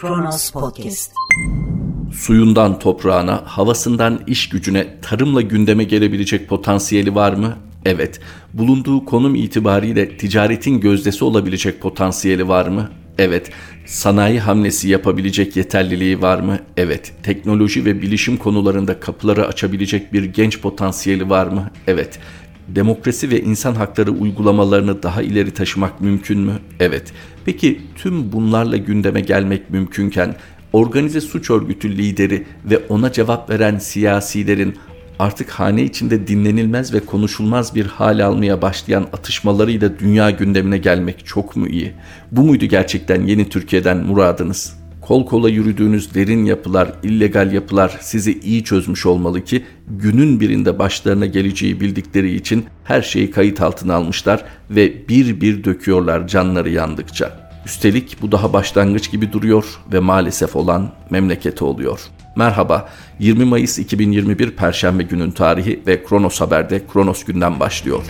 Kronos Podcast. Suyundan toprağına, havasından iş gücüne, tarımla gündeme gelebilecek potansiyeli var mı? Evet. Bulunduğu konum itibariyle ticaretin gözdesi olabilecek potansiyeli var mı? Evet. Sanayi hamlesi yapabilecek yeterliliği var mı? Evet. Teknoloji ve bilişim konularında kapıları açabilecek bir genç potansiyeli var mı? Evet. Demokrasi ve insan hakları uygulamalarını daha ileri taşımak mümkün mü? Evet. Peki tüm bunlarla gündeme gelmek mümkünken organize suç örgütü lideri ve ona cevap veren siyasilerin artık hane içinde dinlenilmez ve konuşulmaz bir hal almaya başlayan atışmalarıyla dünya gündemine gelmek çok mu iyi? Bu muydu gerçekten yeni Türkiye'den muradınız? Kol kola yürüdüğünüz derin yapılar, illegal yapılar sizi iyi çözmüş olmalı ki günün birinde başlarına geleceği bildikleri için her şeyi kayıt altına almışlar ve bir bir döküyorlar canları yandıkça. Üstelik bu daha başlangıç gibi duruyor ve maalesef olan memleketi oluyor. Merhaba, 20 Mayıs 2021 Perşembe günün tarihi ve Kronos Haber'de Kronos günden başlıyor.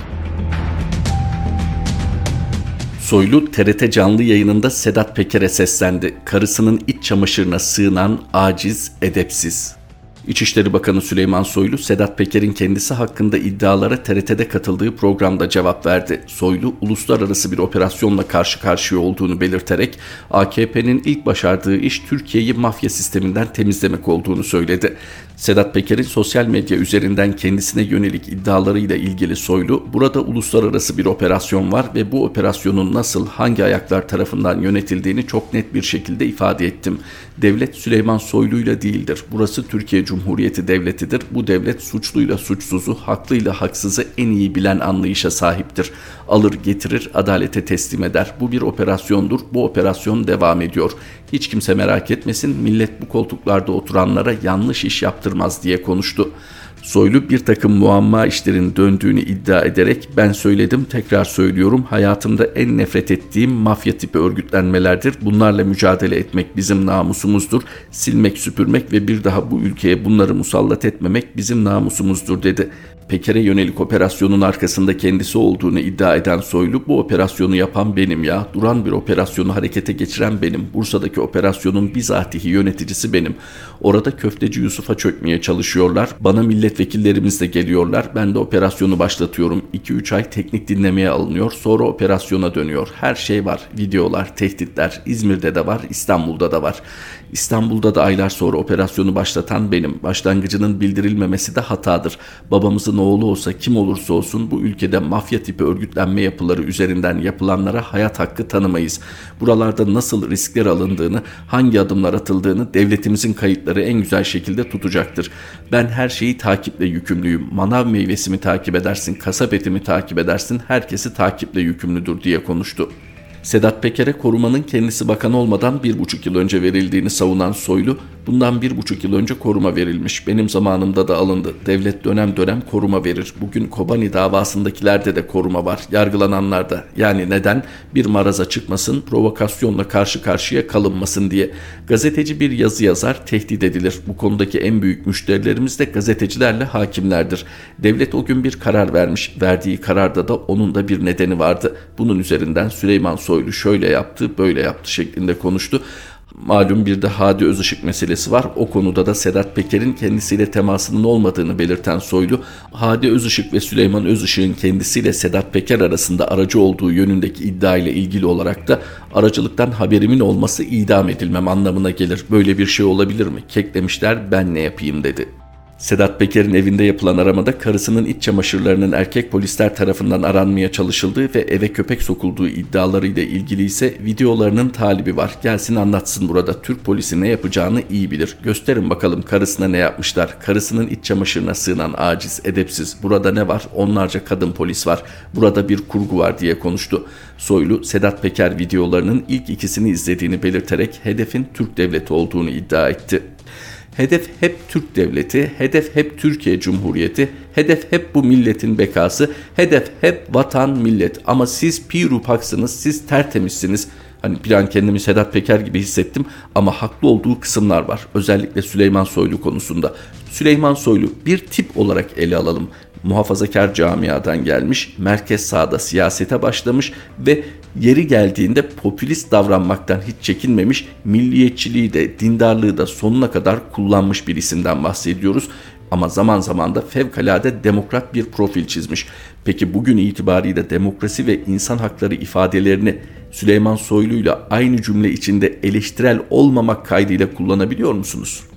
Soylu TRT canlı yayınında Sedat Peker'e seslendi. Karısının iç çamaşırına sığınan aciz, edepsiz. İçişleri Bakanı Süleyman Soylu, Sedat Peker'in kendisi hakkında iddialara TRT'de katıldığı programda cevap verdi. Soylu, uluslararası bir operasyonla karşı karşıya olduğunu belirterek AKP'nin ilk başardığı iş Türkiye'yi mafya sisteminden temizlemek olduğunu söyledi. Sedat Peker'in sosyal medya üzerinden kendisine yönelik iddialarıyla ilgili Soylu, burada uluslararası bir operasyon var ve bu operasyonun nasıl, hangi ayaklar tarafından yönetildiğini çok net bir şekilde ifade ettim. Devlet Süleyman Soylu ile değildir. Burası Türkiye Cumhuriyeti Devleti'dir. Bu devlet suçluyla suçsuzu, haklıyla haksızı en iyi bilen anlayışa sahiptir. Alır getirir, adalete teslim eder. Bu bir operasyondur. Bu operasyon devam ediyor. Hiç kimse merak etmesin. Millet bu koltuklarda oturanlara yanlış iş yaptırmaz diye konuştu. Soylu bir takım muamma işlerin döndüğünü iddia ederek ben söyledim tekrar söylüyorum hayatımda en nefret ettiğim mafya tipi örgütlenmelerdir. Bunlarla mücadele etmek bizim namusumuzdur. Silmek süpürmek ve bir daha bu ülkeye bunları musallat etmemek bizim namusumuzdur dedi. Peker'e yönelik operasyonun arkasında kendisi olduğunu iddia eden Soylu bu operasyonu yapan benim ya. Duran bir operasyonu harekete geçiren benim. Bursa'daki operasyonun bizatihi yöneticisi benim. Orada köfteci Yusuf'a çökmeye çalışıyorlar. Bana milletvekillerimiz de geliyorlar. Ben de operasyonu başlatıyorum. 2-3 ay teknik dinlemeye alınıyor. Sonra operasyona dönüyor. Her şey var. Videolar, tehditler. İzmir'de de var, İstanbul'da da var. İstanbul'da da aylar sonra operasyonu başlatan benim. Başlangıcının bildirilmemesi de hatadır. Babamızın oğlu olsa kim olursa olsun bu ülkede mafya tipi örgütlenme yapıları üzerinden yapılanlara hayat hakkı tanımayız. Buralarda nasıl riskler alındığını, hangi adımlar atıldığını devletimizin kayıtları en güzel şekilde tutacaktır. Ben her şeyi takiple yükümlüyüm. Manav meyvesimi takip edersin, kasap etimi takip edersin, herkesi takiple yükümlüdür diye konuştu. Sedat Peker'e korumanın kendisi bakan olmadan bir buçuk yıl önce verildiğini savunan Soylu, bundan bir buçuk yıl önce koruma verilmiş. Benim zamanımda da alındı. Devlet dönem dönem koruma verir. Bugün Kobani davasındakilerde de koruma var. Yargılananlarda. Yani neden? Bir maraza çıkmasın, provokasyonla karşı karşıya kalınmasın diye. Gazeteci bir yazı yazar, tehdit edilir. Bu konudaki en büyük müşterilerimiz de gazetecilerle hakimlerdir. Devlet o gün bir karar vermiş. Verdiği kararda da onun da bir nedeni vardı. Bunun üzerinden Süleyman Soylu şöyle yaptı, böyle yaptı şeklinde konuştu. Malum bir de Hadi Özışık meselesi var. O konuda da Sedat Peker'in kendisiyle temasının olmadığını belirten Soylu, Hadi Özışık ve Süleyman Özışık'ın kendisiyle Sedat Peker arasında aracı olduğu yönündeki iddia ile ilgili olarak da aracılıktan haberimin olması idam edilmem anlamına gelir. Böyle bir şey olabilir mi? Keklemişler ben ne yapayım dedi. Sedat Peker'in evinde yapılan aramada karısının iç çamaşırlarının erkek polisler tarafından aranmaya çalışıldığı ve eve köpek sokulduğu iddialarıyla ilgili ise videolarının talibi var. Gelsin anlatsın burada. Türk polisi ne yapacağını iyi bilir. Gösterin bakalım karısına ne yapmışlar. Karısının iç çamaşırına sığınan aciz, edepsiz. Burada ne var? Onlarca kadın polis var. Burada bir kurgu var diye konuştu. Soylu, Sedat Peker videolarının ilk ikisini izlediğini belirterek hedefin Türk devleti olduğunu iddia etti. Hedef hep Türk devleti, hedef hep Türkiye Cumhuriyeti, hedef hep bu milletin bekası, hedef hep vatan millet. Ama siz piru paksınız, siz tertemizsiniz. Hani bir an kendimi Sedat Peker gibi hissettim ama haklı olduğu kısımlar var. Özellikle Süleyman Soylu konusunda. Süleyman Soylu bir tip olarak ele alalım. Muhafazakar camiadan gelmiş, merkez sağda siyasete başlamış ve yeri geldiğinde popülist davranmaktan hiç çekinmemiş, milliyetçiliği de dindarlığı da sonuna kadar kullanmış bir isimden bahsediyoruz ama zaman zaman da fevkalade demokrat bir profil çizmiş. Peki bugün itibariyle demokrasi ve insan hakları ifadelerini Süleyman Soylu ile aynı cümle içinde eleştirel olmamak kaydıyla kullanabiliyor musunuz?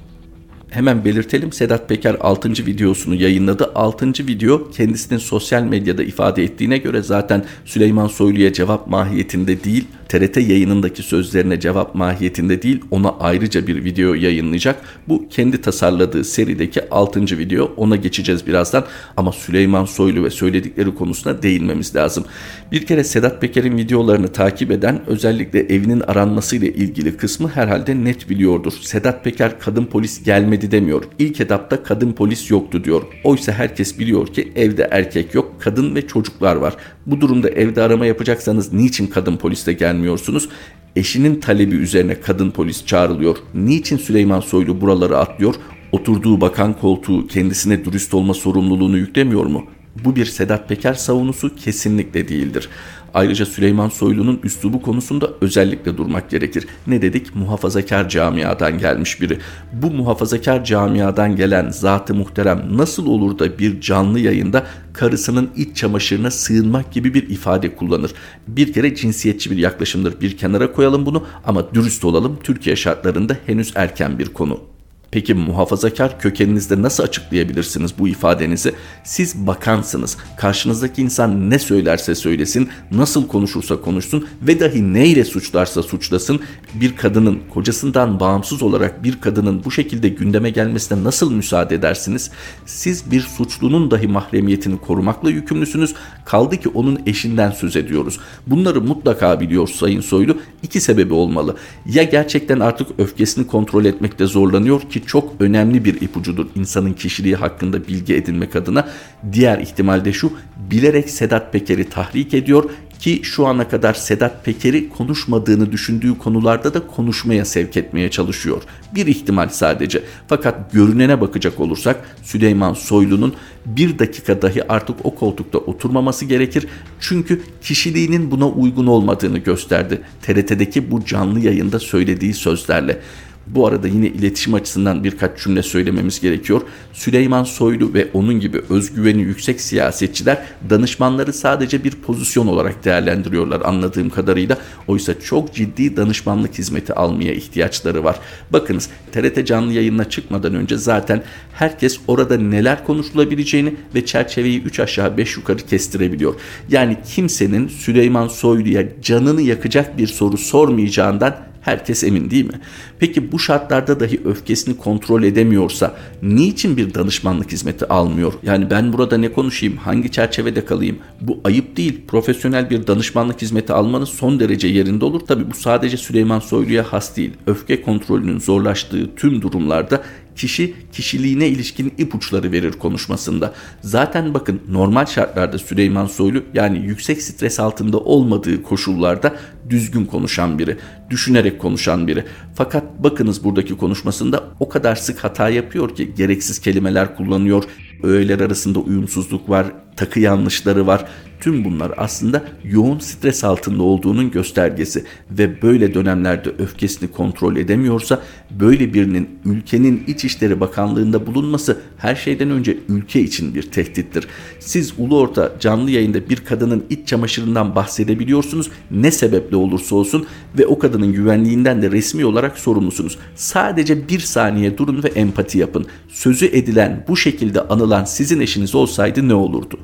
Hemen belirtelim Sedat Peker 6. videosunu yayınladı. 6. video kendisinin sosyal medyada ifade ettiğine göre zaten Süleyman Soylu'ya cevap mahiyetinde değil, TRT yayınındaki sözlerine cevap mahiyetinde değil, ona ayrıca bir video yayınlayacak. Bu kendi tasarladığı serideki 6. video. Ona geçeceğiz birazdan ama Süleyman Soylu ve söyledikleri konusuna değinmemiz lazım. Bir kere Sedat Peker'in videolarını takip eden özellikle evinin aranmasıyla ilgili kısmı herhalde net biliyordur. Sedat Peker kadın polis gelmedi gelmedi demiyor. İlk etapta kadın polis yoktu diyor. Oysa herkes biliyor ki evde erkek yok, kadın ve çocuklar var. Bu durumda evde arama yapacaksanız niçin kadın polisle gelmiyorsunuz? Eşinin talebi üzerine kadın polis çağrılıyor. Niçin Süleyman Soylu buraları atlıyor? Oturduğu bakan koltuğu kendisine dürüst olma sorumluluğunu yüklemiyor mu? Bu bir Sedat Peker savunusu kesinlikle değildir. Ayrıca Süleyman Soylu'nun üslubu konusunda özellikle durmak gerekir. Ne dedik? Muhafazakar camiadan gelmiş biri. Bu muhafazakar camiadan gelen zatı muhterem nasıl olur da bir canlı yayında karısının iç çamaşırına sığınmak gibi bir ifade kullanır. Bir kere cinsiyetçi bir yaklaşımdır. Bir kenara koyalım bunu ama dürüst olalım. Türkiye şartlarında henüz erken bir konu. Peki muhafazakar kökeninizde nasıl açıklayabilirsiniz bu ifadenizi? Siz bakansınız. Karşınızdaki insan ne söylerse söylesin, nasıl konuşursa konuşsun ve dahi neyle suçlarsa suçlasın bir kadının kocasından bağımsız olarak bir kadının bu şekilde gündeme gelmesine nasıl müsaade edersiniz? Siz bir suçlunun dahi mahremiyetini korumakla yükümlüsünüz. Kaldı ki onun eşinden söz ediyoruz. Bunları mutlaka biliyor Sayın Soylu. İki sebebi olmalı. Ya gerçekten artık öfkesini kontrol etmekte zorlanıyor ki çok önemli bir ipucudur insanın kişiliği hakkında bilgi edinmek adına. Diğer ihtimal de şu bilerek Sedat Peker'i tahrik ediyor ki şu ana kadar Sedat Peker'i konuşmadığını düşündüğü konularda da konuşmaya sevk etmeye çalışıyor. Bir ihtimal sadece. Fakat görünene bakacak olursak Süleyman Soylu'nun bir dakika dahi artık o koltukta oturmaması gerekir. Çünkü kişiliğinin buna uygun olmadığını gösterdi. TRT'deki bu canlı yayında söylediği sözlerle. Bu arada yine iletişim açısından birkaç cümle söylememiz gerekiyor. Süleyman Soylu ve onun gibi özgüveni yüksek siyasetçiler danışmanları sadece bir pozisyon olarak değerlendiriyorlar anladığım kadarıyla. Oysa çok ciddi danışmanlık hizmeti almaya ihtiyaçları var. Bakınız TRT canlı yayınına çıkmadan önce zaten herkes orada neler konuşulabileceğini ve çerçeveyi 3 aşağı 5 yukarı kestirebiliyor. Yani kimsenin Süleyman Soylu'ya canını yakacak bir soru sormayacağından Herkes emin değil mi? Peki bu şartlarda dahi öfkesini kontrol edemiyorsa niçin bir danışmanlık hizmeti almıyor? Yani ben burada ne konuşayım, hangi çerçevede kalayım? Bu ayıp değil. Profesyonel bir danışmanlık hizmeti almanız son derece yerinde olur. Tabi bu sadece Süleyman Soylu'ya has değil. Öfke kontrolünün zorlaştığı tüm durumlarda kişi kişiliğine ilişkin ipuçları verir konuşmasında. Zaten bakın normal şartlarda Süleyman Soylu yani yüksek stres altında olmadığı koşullarda düzgün konuşan biri, düşünerek konuşan biri. Fakat bakınız buradaki konuşmasında o kadar sık hata yapıyor ki gereksiz kelimeler kullanıyor, öğeler arasında uyumsuzluk var, takı yanlışları var. Tüm bunlar aslında yoğun stres altında olduğunun göstergesi ve böyle dönemlerde öfkesini kontrol edemiyorsa böyle birinin ülkenin İçişleri Bakanlığında bulunması her şeyden önce ülke için bir tehdittir. Siz ulu orta canlı yayında bir kadının iç çamaşırından bahsedebiliyorsunuz ne sebeple olursa olsun ve o kadının güvenliğinden de resmi olarak sorumlusunuz. Sadece bir saniye durun ve empati yapın. Sözü edilen bu şekilde anılan sizin eşiniz olsaydı ne olurdu?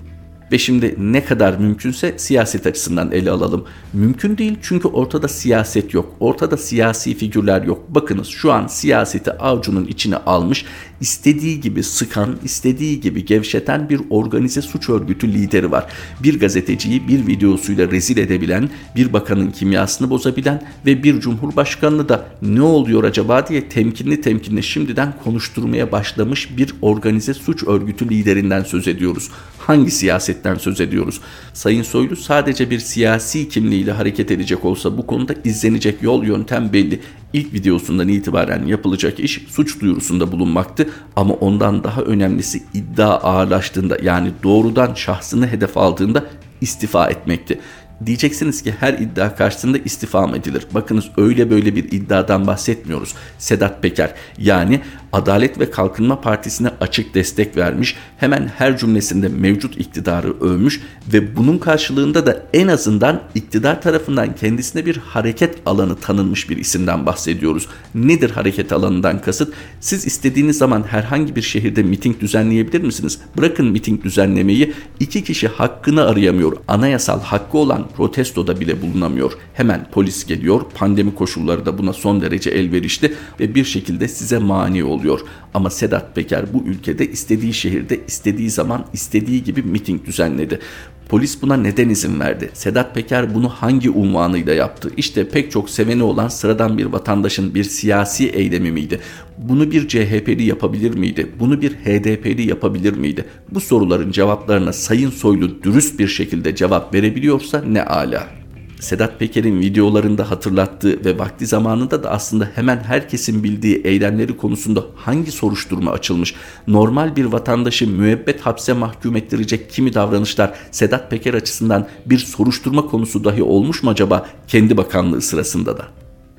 Ve şimdi ne kadar mümkünse siyaset açısından ele alalım. Mümkün değil çünkü ortada siyaset yok. Ortada siyasi figürler yok. Bakınız şu an siyaseti avcunun içine almış, istediği gibi sıkan, istediği gibi gevşeten bir organize suç örgütü lideri var. Bir gazeteciyi bir videosuyla rezil edebilen, bir bakanın kimyasını bozabilen ve bir cumhurbaşkanını da ne oluyor acaba diye temkinli temkinli şimdiden konuşturmaya başlamış bir organize suç örgütü liderinden söz ediyoruz. Hangi siyaset siyasetten söz ediyoruz. Sayın Soylu sadece bir siyasi kimliğiyle hareket edecek olsa bu konuda izlenecek yol yöntem belli. İlk videosundan itibaren yapılacak iş suç duyurusunda bulunmaktı ama ondan daha önemlisi iddia ağırlaştığında yani doğrudan şahsını hedef aldığında istifa etmekti. Diyeceksiniz ki her iddia karşısında istifa mı edilir? Bakınız öyle böyle bir iddiadan bahsetmiyoruz. Sedat Peker yani Adalet ve Kalkınma Partisi'ne açık destek vermiş, hemen her cümlesinde mevcut iktidarı övmüş ve bunun karşılığında da en azından iktidar tarafından kendisine bir hareket alanı tanınmış bir isimden bahsediyoruz. Nedir hareket alanından kasıt? Siz istediğiniz zaman herhangi bir şehirde miting düzenleyebilir misiniz? Bırakın miting düzenlemeyi iki kişi hakkını arayamıyor. Anayasal hakkı olan protestoda bile bulunamıyor. Hemen polis geliyor. Pandemi koşulları da buna son derece elverişli ve bir şekilde size mani oluyor. Ama Sedat Peker bu ülkede istediği şehirde istediği zaman istediği gibi miting düzenledi. Polis buna neden izin verdi? Sedat Peker bunu hangi unvanıyla yaptı? İşte pek çok seveni olan sıradan bir vatandaşın bir siyasi eylemi miydi? Bunu bir CHP'li yapabilir miydi? Bunu bir HDP'li yapabilir miydi? Bu soruların cevaplarına Sayın Soylu dürüst bir şekilde cevap verebiliyorsa ne ala. Sedat Peker'in videolarında hatırlattığı ve vakti zamanında da aslında hemen herkesin bildiği eylemleri konusunda hangi soruşturma açılmış? Normal bir vatandaşı müebbet hapse mahkum ettirecek kimi davranışlar Sedat Peker açısından bir soruşturma konusu dahi olmuş mu acaba kendi bakanlığı sırasında da?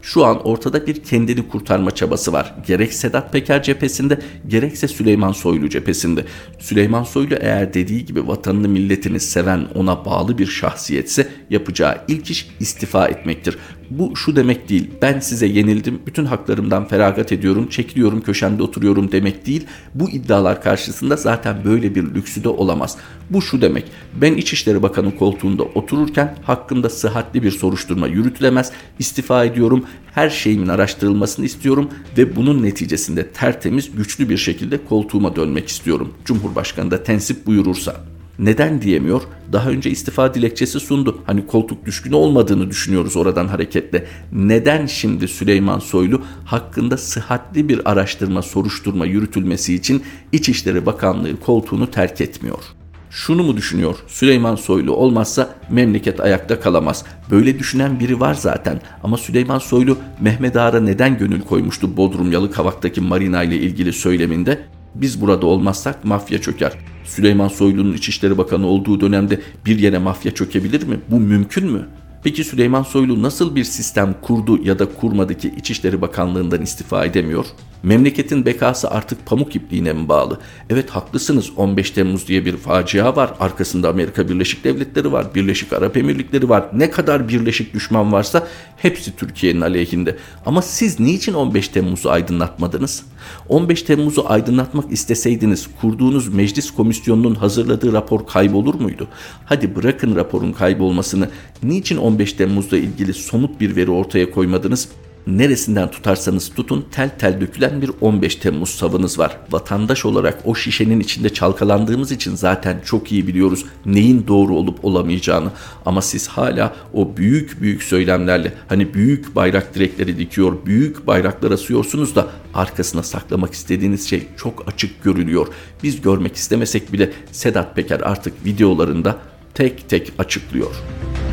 Şu an ortada bir kendini kurtarma çabası var. Gerek Sedat Peker cephesinde gerekse Süleyman Soylu cephesinde. Süleyman Soylu eğer dediği gibi vatanını milletini seven ona bağlı bir şahsiyetse yapacağı ilk iş istifa etmektir. Bu şu demek değil. Ben size yenildim. Bütün haklarımdan feragat ediyorum. Çekiliyorum köşemde oturuyorum demek değil. Bu iddialar karşısında zaten böyle bir lüksü de olamaz. Bu şu demek. Ben İçişleri Bakanı koltuğunda otururken hakkımda sıhhatli bir soruşturma yürütülemez. İstifa ediyorum. Her şeyimin araştırılmasını istiyorum ve bunun neticesinde tertemiz, güçlü bir şekilde koltuğuma dönmek istiyorum. Cumhurbaşkanı da tensip buyurursa. Neden diyemiyor? Daha önce istifa dilekçesi sundu. Hani koltuk düşkünü olmadığını düşünüyoruz oradan hareketle. Neden şimdi Süleyman Soylu hakkında sıhhatli bir araştırma, soruşturma yürütülmesi için İçişleri Bakanlığı koltuğunu terk etmiyor? Şunu mu düşünüyor? Süleyman Soylu olmazsa memleket ayakta kalamaz. Böyle düşünen biri var zaten. Ama Süleyman Soylu Mehmet Ağar'a neden gönül koymuştu Bodrum Yalıkavak'taki marina ile ilgili söyleminde? Biz burada olmazsak mafya çöker. Süleyman Soylu'nun İçişleri Bakanı olduğu dönemde bir yere mafya çökebilir mi? Bu mümkün mü? Peki Süleyman Soylu nasıl bir sistem kurdu ya da kurmadı ki İçişleri Bakanlığından istifa edemiyor? Memleketin bekası artık pamuk ipliğine mi bağlı? Evet haklısınız 15 Temmuz diye bir facia var. Arkasında Amerika Birleşik Devletleri var, Birleşik Arap Emirlikleri var. Ne kadar birleşik düşman varsa hepsi Türkiye'nin aleyhinde. Ama siz niçin 15 Temmuz'u aydınlatmadınız? 15 Temmuz'u aydınlatmak isteseydiniz kurduğunuz meclis komisyonunun hazırladığı rapor kaybolur muydu? Hadi bırakın raporun kaybolmasını. Niçin 15 Temmuz'la ilgili somut bir veri ortaya koymadınız? Neresinden tutarsanız tutun tel tel dökülen bir 15 Temmuz savınız var. Vatandaş olarak o şişenin içinde çalkalandığımız için zaten çok iyi biliyoruz neyin doğru olup olamayacağını. Ama siz hala o büyük büyük söylemlerle hani büyük bayrak direkleri dikiyor, büyük bayraklar asıyorsunuz da arkasına saklamak istediğiniz şey çok açık görülüyor. Biz görmek istemesek bile Sedat Peker artık videolarında tek tek açıklıyor.''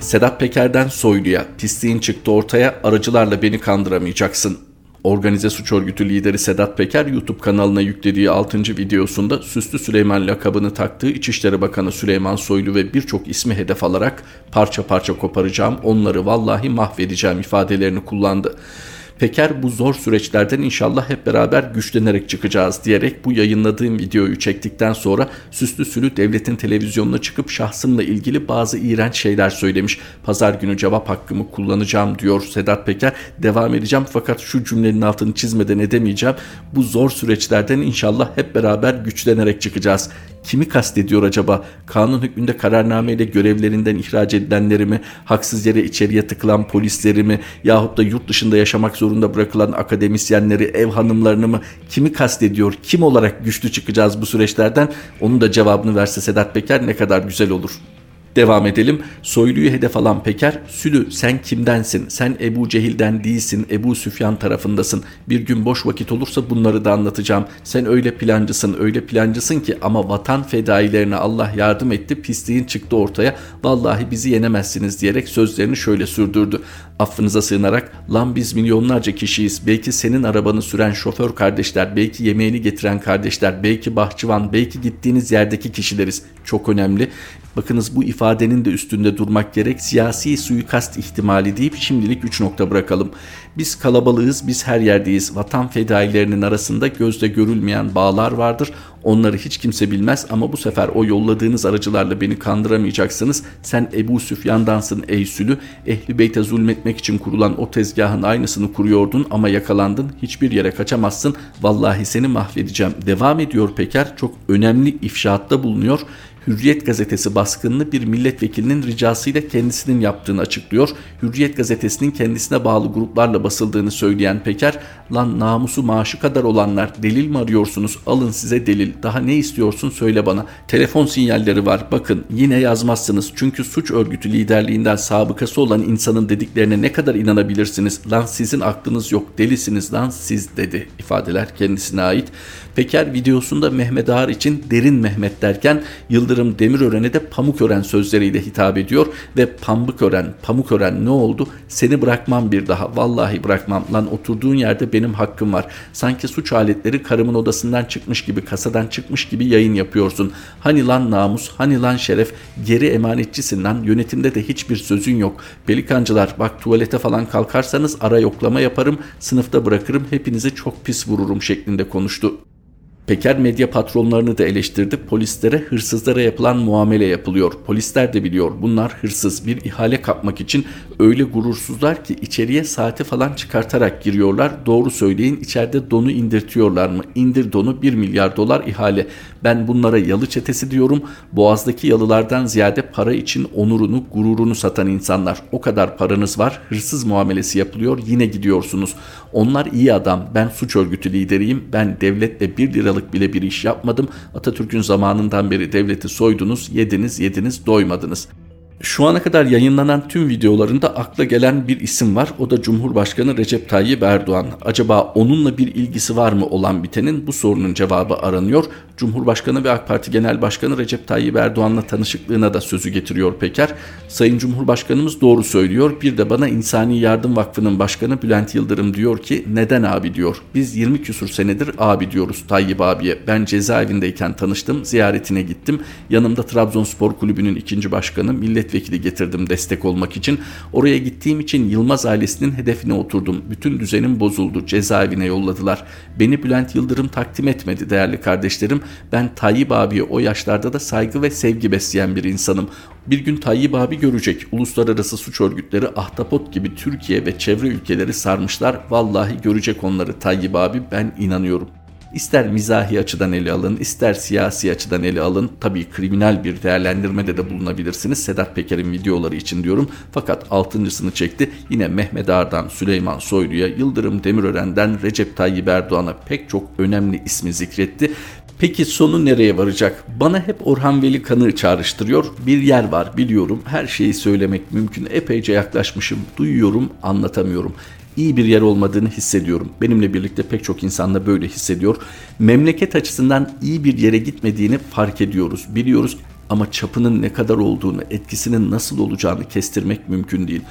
Sedat Peker'den Soylu'ya pisliğin çıktı ortaya aracılarla beni kandıramayacaksın. Organize suç örgütü lideri Sedat Peker YouTube kanalına yüklediği 6. videosunda Süslü Süleyman lakabını taktığı İçişleri Bakanı Süleyman Soylu ve birçok ismi hedef alarak parça parça koparacağım, onları vallahi mahvedeceğim ifadelerini kullandı. Peker bu zor süreçlerden inşallah hep beraber güçlenerek çıkacağız diyerek bu yayınladığım videoyu çektikten sonra süslü sülü devletin televizyonuna çıkıp şahsımla ilgili bazı iğrenç şeyler söylemiş. Pazar günü cevap hakkımı kullanacağım diyor Sedat Peker. Devam edeceğim fakat şu cümlenin altını çizmeden edemeyeceğim. Bu zor süreçlerden inşallah hep beraber güçlenerek çıkacağız. Kimi kastediyor acaba? Kanun hükmünde kararnameyle görevlerinden ihraç edilenleri mi? Haksız yere içeriye tıkılan polisleri mi? Yahut da yurt dışında yaşamak zorunda bırakılan akademisyenleri, ev hanımlarını mı? Kimi kastediyor? Kim olarak güçlü çıkacağız bu süreçlerden? Onun da cevabını verse Sedat Peker ne kadar güzel olur. Devam edelim. Soylu'yu hedef alan Peker, Sülü sen kimdensin? Sen Ebu Cehil'den değilsin, Ebu Süfyan tarafındasın. Bir gün boş vakit olursa bunları da anlatacağım. Sen öyle plancısın, öyle plancısın ki ama vatan fedailerine Allah yardım etti, pisliğin çıktı ortaya. Vallahi bizi yenemezsiniz diyerek sözlerini şöyle sürdürdü. Affınıza sığınarak, lan biz milyonlarca kişiyiz. Belki senin arabanı süren şoför kardeşler, belki yemeğini getiren kardeşler, belki bahçıvan, belki gittiğiniz yerdeki kişileriz. Çok önemli. Bakınız bu ifadenin de üstünde durmak gerek. Siyasi suikast ihtimali deyip şimdilik 3 nokta bırakalım. Biz kalabalığız, biz her yerdeyiz. Vatan fedailerinin arasında gözde görülmeyen bağlar vardır. Onları hiç kimse bilmez ama bu sefer o yolladığınız aracılarla beni kandıramayacaksınız. Sen Ebu Süfyan'dansın ey sülü. Ehli Beyt'e zulmetmek için kurulan o tezgahın aynısını kuruyordun ama yakalandın. Hiçbir yere kaçamazsın. Vallahi seni mahvedeceğim. Devam ediyor Peker. Çok önemli ifşaatta bulunuyor. Hürriyet gazetesi baskınını bir milletvekilinin ricasıyla kendisinin yaptığını açıklıyor. Hürriyet gazetesinin kendisine bağlı gruplarla basıldığını söyleyen Peker, lan namusu maaşı kadar olanlar delil mi arıyorsunuz? Alın size delil. Daha ne istiyorsun söyle bana. Telefon sinyalleri var. Bakın yine yazmazsınız. Çünkü suç örgütü liderliğinden sabıkası olan insanın dediklerine ne kadar inanabilirsiniz? Lan sizin aklınız yok. Delisiniz lan siz dedi. İfadeler kendisine ait. Peker videosunda Mehmet Ağar için derin Mehmet derken Yıldırım Demirören'e de Pamukören sözleriyle hitap ediyor ve Pambıkören, Pamukören ne oldu? Seni bırakmam bir daha. Vallahi bırakmam. Lan oturduğun yerde benim hakkım var. Sanki suç aletleri karımın odasından çıkmış gibi, kasadan çıkmış gibi yayın yapıyorsun. Hani lan namus, hani lan şeref, geri emanetçisin lan. Yönetimde de hiçbir sözün yok. Pelikancılar bak tuvalete falan kalkarsanız ara yoklama yaparım, sınıfta bırakırım, hepinizi çok pis vururum şeklinde konuştu. Peker medya patronlarını da eleştirdi. Polislere hırsızlara yapılan muamele yapılıyor. Polisler de biliyor bunlar hırsız. Bir ihale kapmak için öyle gurursuzlar ki içeriye saati falan çıkartarak giriyorlar. Doğru söyleyin içeride donu indirtiyorlar mı? İndir donu 1 milyar dolar ihale. Ben bunlara yalı çetesi diyorum. Boğazdaki yalılardan ziyade para için onurunu, gururunu satan insanlar. O kadar paranız var. Hırsız muamelesi yapılıyor. Yine gidiyorsunuz. Onlar iyi adam. Ben suç örgütü lideriyim. Ben devletle bir liralık bile bir iş yapmadım. Atatürk'ün zamanından beri devleti soydunuz, yediniz, yediniz, doymadınız. Şu ana kadar yayınlanan tüm videolarında akla gelen bir isim var. O da Cumhurbaşkanı Recep Tayyip Erdoğan. Acaba onunla bir ilgisi var mı olan bitenin bu sorunun cevabı aranıyor. Cumhurbaşkanı ve AK Parti Genel Başkanı Recep Tayyip Erdoğan'la tanışıklığına da sözü getiriyor Peker. Sayın Cumhurbaşkanımız doğru söylüyor. Bir de bana İnsani Yardım Vakfı'nın başkanı Bülent Yıldırım diyor ki neden abi diyor. Biz 20 küsur senedir abi diyoruz Tayyip abiye. Ben cezaevindeyken tanıştım, ziyaretine gittim. Yanımda Trabzonspor Kulübü'nün ikinci başkanı, milletvekili getirdim destek olmak için. Oraya gittiğim için Yılmaz ailesinin hedefine oturdum. Bütün düzenim bozuldu. Cezaevine yolladılar. Beni Bülent Yıldırım takdim etmedi değerli kardeşlerim. Ben Tayyip abiye o yaşlarda da saygı ve sevgi besleyen bir insanım. Bir gün Tayyip abi görecek. Uluslararası suç örgütleri ahtapot gibi Türkiye ve çevre ülkeleri sarmışlar. Vallahi görecek onları Tayyip abi ben inanıyorum. İster mizahi açıdan ele alın, ister siyasi açıdan ele alın. Tabii kriminal bir değerlendirmede de bulunabilirsiniz. Sedat Peker'in videoları için diyorum. Fakat altıncısını çekti. Yine Mehmet Ağar'dan Süleyman Soylu'ya, Yıldırım Demirören'den Recep Tayyip Erdoğan'a pek çok önemli ismi zikretti. Peki sonu nereye varacak? Bana hep Orhan Veli Kanı çağrıştırıyor. Bir yer var biliyorum. Her şeyi söylemek mümkün. Epeyce yaklaşmışım. Duyuyorum, anlatamıyorum iyi bir yer olmadığını hissediyorum. Benimle birlikte pek çok insan da böyle hissediyor. Memleket açısından iyi bir yere gitmediğini fark ediyoruz, biliyoruz ama çapının ne kadar olduğunu, etkisinin nasıl olacağını kestirmek mümkün değil.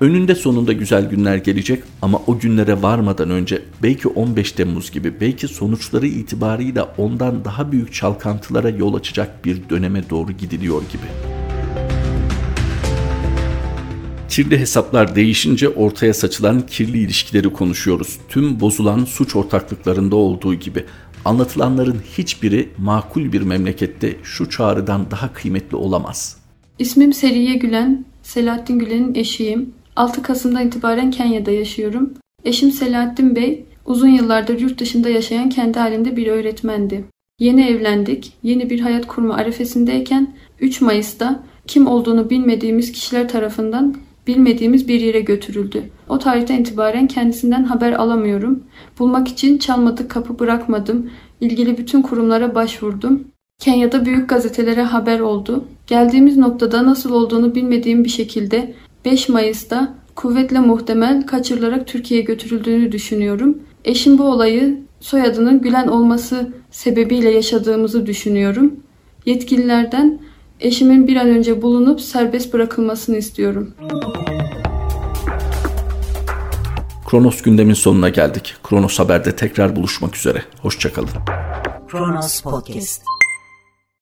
Önünde sonunda güzel günler gelecek ama o günlere varmadan önce belki 15 Temmuz gibi belki sonuçları itibarıyla ondan daha büyük çalkantılara yol açacak bir döneme doğru gidiliyor gibi.'' Kirli hesaplar değişince ortaya saçılan kirli ilişkileri konuşuyoruz. Tüm bozulan suç ortaklıklarında olduğu gibi anlatılanların hiçbiri makul bir memlekette şu çağrıdan daha kıymetli olamaz. İsmim Seriye Gülen, Selahattin Gülen'in eşiyim. 6 Kasım'dan itibaren Kenya'da yaşıyorum. Eşim Selahattin Bey, uzun yıllardır yurt dışında yaşayan kendi halinde bir öğretmendi. Yeni evlendik, yeni bir hayat kurma arefesindeyken 3 Mayıs'ta kim olduğunu bilmediğimiz kişiler tarafından bilmediğimiz bir yere götürüldü. O tarihten itibaren kendisinden haber alamıyorum. Bulmak için çalmadık kapı bırakmadım. İlgili bütün kurumlara başvurdum. Kenya'da büyük gazetelere haber oldu. Geldiğimiz noktada nasıl olduğunu bilmediğim bir şekilde 5 Mayıs'ta kuvvetle muhtemel kaçırılarak Türkiye'ye götürüldüğünü düşünüyorum. Eşim bu olayı soyadının Gülen olması sebebiyle yaşadığımızı düşünüyorum. Yetkililerden eşimin bir an önce bulunup serbest bırakılmasını istiyorum. Kronos gündemin sonuna geldik. Kronos Haber'de tekrar buluşmak üzere. Hoşçakalın. Kronos Podcast